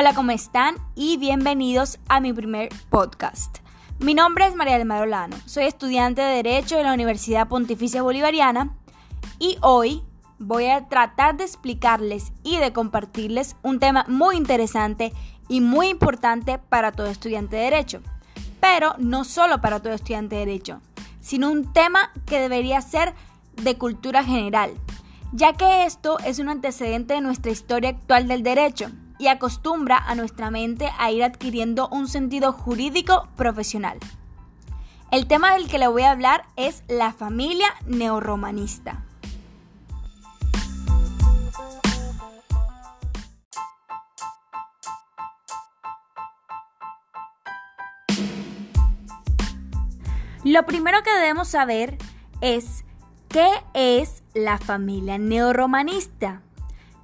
Hola, ¿cómo están? Y bienvenidos a mi primer podcast. Mi nombre es María del Mar Olano, soy estudiante de Derecho de la Universidad Pontificia Bolivariana y hoy voy a tratar de explicarles y de compartirles un tema muy interesante y muy importante para todo estudiante de Derecho. Pero no solo para todo estudiante de Derecho, sino un tema que debería ser de cultura general, ya que esto es un antecedente de nuestra historia actual del derecho y acostumbra a nuestra mente a ir adquiriendo un sentido jurídico profesional. El tema del que le voy a hablar es la familia neorromanista. Lo primero que debemos saber es qué es la familia neorromanista.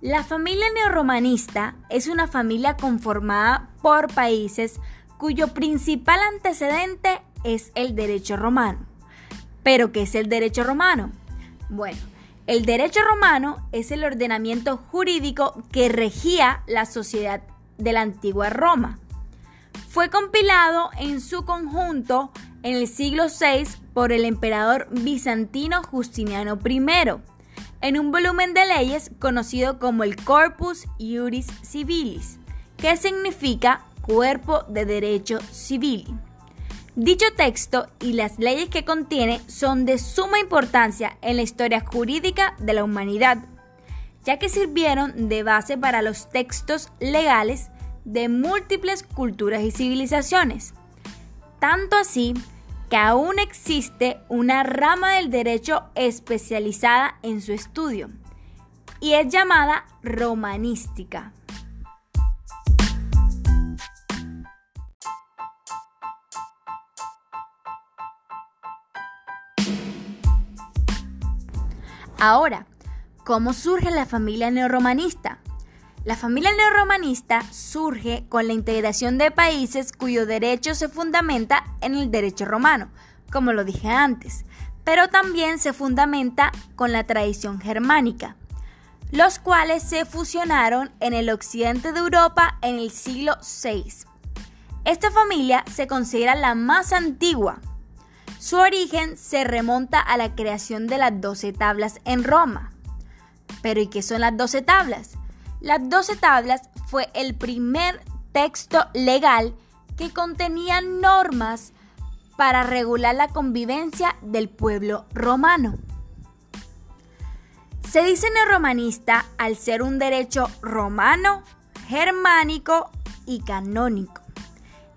La familia neorromanista es una familia conformada por países cuyo principal antecedente es el derecho romano. ¿Pero qué es el derecho romano? Bueno, el derecho romano es el ordenamiento jurídico que regía la sociedad de la antigua Roma. Fue compilado en su conjunto en el siglo VI por el emperador bizantino Justiniano I en un volumen de leyes conocido como el Corpus Iuris Civilis, que significa cuerpo de derecho civil. Dicho texto y las leyes que contiene son de suma importancia en la historia jurídica de la humanidad, ya que sirvieron de base para los textos legales de múltiples culturas y civilizaciones. Tanto así que aún existe una rama del derecho especializada en su estudio y es llamada romanística. Ahora, ¿cómo surge la familia neorromanista? La familia neorromanista surge con la integración de países cuyo derecho se fundamenta en el derecho romano, como lo dije antes, pero también se fundamenta con la tradición germánica, los cuales se fusionaron en el occidente de Europa en el siglo VI. Esta familia se considera la más antigua. Su origen se remonta a la creación de las doce tablas en Roma. Pero ¿y qué son las doce tablas? Las doce tablas fue el primer texto legal que contenía normas para regular la convivencia del pueblo romano. Se dice neorromanista al ser un derecho romano, germánico y canónico.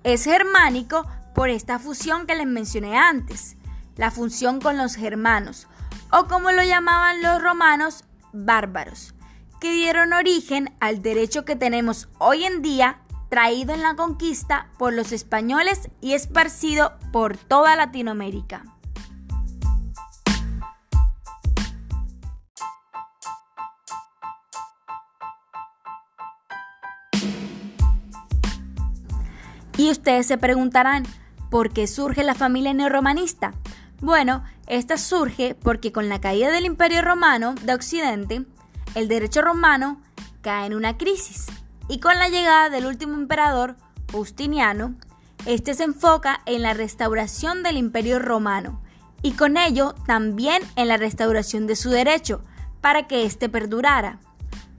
Es germánico por esta fusión que les mencioné antes, la función con los germanos, o como lo llamaban los romanos, bárbaros que dieron origen al derecho que tenemos hoy en día traído en la conquista por los españoles y esparcido por toda Latinoamérica. Y ustedes se preguntarán, ¿por qué surge la familia neorromanista? Bueno, esta surge porque con la caída del Imperio Romano de Occidente, el derecho romano cae en una crisis y con la llegada del último emperador, Justiniano, este se enfoca en la restauración del imperio romano y con ello también en la restauración de su derecho para que éste perdurara.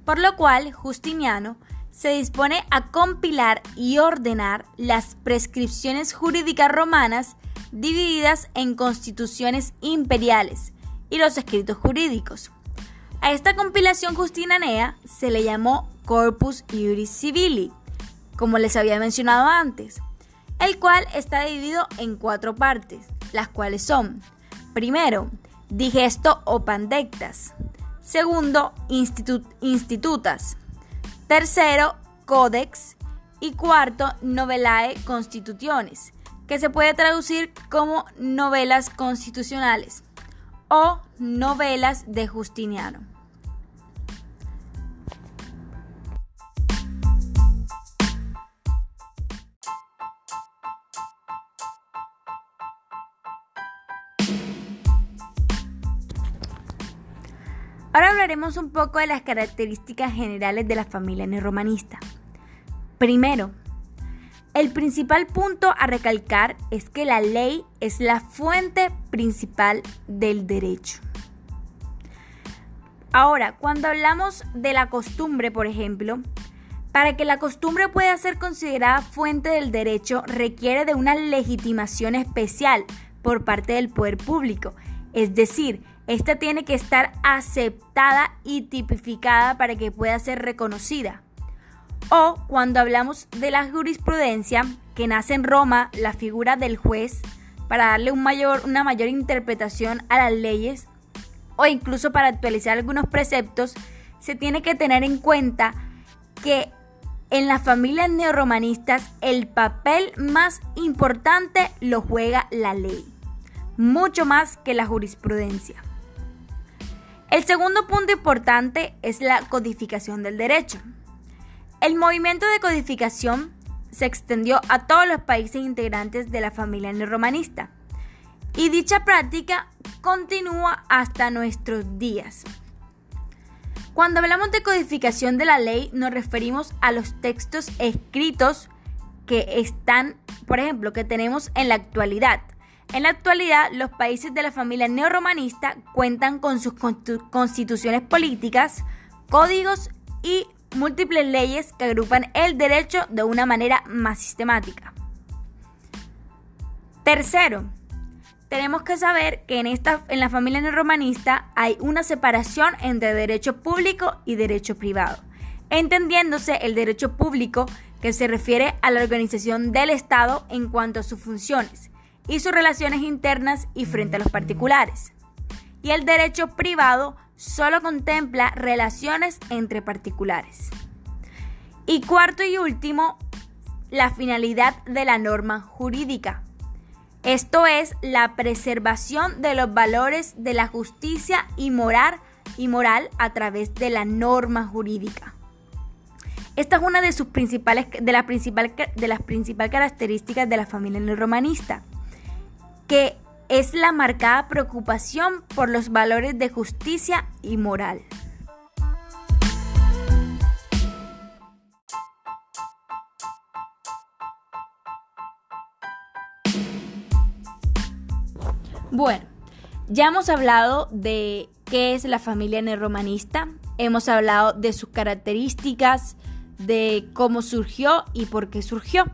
Por lo cual, Justiniano se dispone a compilar y ordenar las prescripciones jurídicas romanas divididas en constituciones imperiales y los escritos jurídicos. A esta compilación justinanea se le llamó Corpus Iuris Civili, como les había mencionado antes, el cual está dividido en cuatro partes, las cuales son, primero, digesto o pandectas, segundo, institutas, tercero, codex y cuarto, novelae constituciones, que se puede traducir como novelas constitucionales o novelas de Justiniano. Ahora hablaremos un poco de las características generales de la familia neorromanista. Primero, el principal punto a recalcar es que la ley es la fuente principal del derecho. Ahora, cuando hablamos de la costumbre, por ejemplo, para que la costumbre pueda ser considerada fuente del derecho requiere de una legitimación especial por parte del poder público. Es decir, esta tiene que estar aceptada y tipificada para que pueda ser reconocida. O cuando hablamos de la jurisprudencia, que nace en Roma la figura del juez para darle una mayor interpretación a las leyes o incluso para actualizar algunos preceptos, se tiene que tener en cuenta que en las familias neorromanistas el papel más importante lo juega la ley, mucho más que la jurisprudencia. El segundo punto importante es la codificación del derecho. El movimiento de codificación se extendió a todos los países integrantes de la familia neorromanista y dicha práctica continúa hasta nuestros días. Cuando hablamos de codificación de la ley nos referimos a los textos escritos que están, por ejemplo, que tenemos en la actualidad. En la actualidad, los países de la familia neorromanista cuentan con sus constituciones políticas, códigos y múltiples leyes que agrupan el derecho de una manera más sistemática. Tercero, tenemos que saber que en, esta, en la familia neorromanista hay una separación entre derecho público y derecho privado, entendiéndose el derecho público que se refiere a la organización del Estado en cuanto a sus funciones y sus relaciones internas y frente a los particulares. Y el derecho privado solo contempla relaciones entre particulares. Y cuarto y último, la finalidad de la norma jurídica. Esto es la preservación de los valores de la justicia y moral, y moral a través de la norma jurídica. Esta es una de, sus principales, de, las de las principales características de la familia neorromanista, que es la marcada preocupación por los valores de justicia y moral. Bueno, ya hemos hablado de qué es la familia neorromanista, hemos hablado de sus características, de cómo surgió y por qué surgió.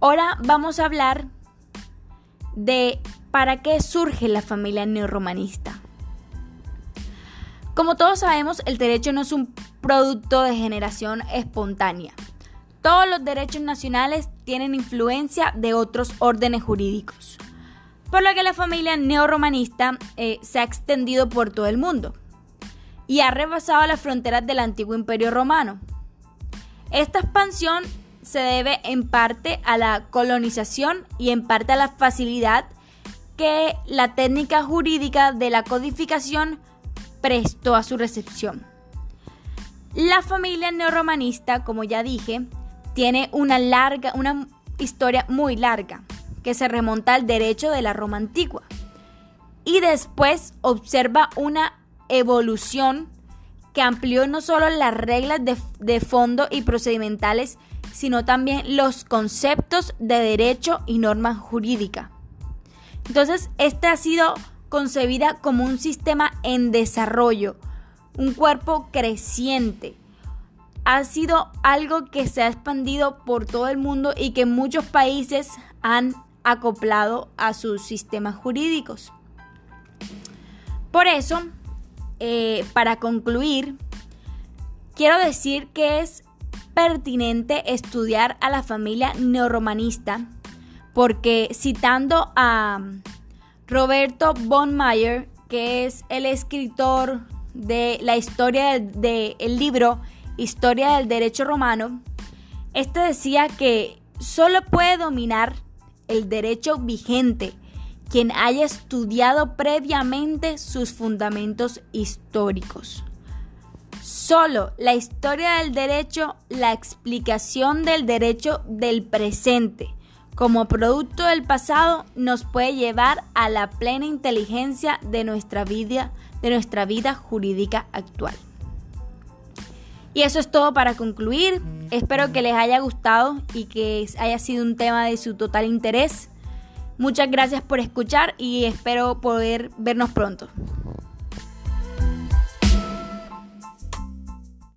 Ahora vamos a hablar de para qué surge la familia neorromanista. Como todos sabemos, el derecho no es un producto de generación espontánea. Todos los derechos nacionales tienen influencia de otros órdenes jurídicos por lo que la familia neorromanista eh, se ha extendido por todo el mundo y ha rebasado las fronteras del antiguo imperio romano. Esta expansión se debe en parte a la colonización y en parte a la facilidad que la técnica jurídica de la codificación prestó a su recepción. La familia neorromanista, como ya dije, tiene una larga, una historia muy larga que se remonta al derecho de la Roma antigua. Y después observa una evolución que amplió no solo las reglas de, fondo y procedimentales, sino también los conceptos de derecho y norma jurídica. Entonces, esta ha sido concebida como un sistema en desarrollo, un cuerpo creciente. Ha sido algo que se ha expandido por todo el mundo y que muchos países han acoplado a sus sistemas jurídicos. Por eso, eh, para concluir, quiero decir que es pertinente estudiar a la familia neorromanista porque citando a Roberto von Meyer, que es el escritor de la historia del libro Historia del Derecho Romano, este decía que solo puede dominar el derecho vigente, quien haya estudiado previamente sus fundamentos históricos. Solo la historia del derecho, la explicación del derecho del presente como producto del pasado nos puede llevar a la plena inteligencia de nuestra vida, de nuestra vida jurídica actual. Y eso es todo para concluir. Espero que les haya gustado y que haya sido un tema de su total interés. Muchas gracias por escuchar y espero poder vernos pronto.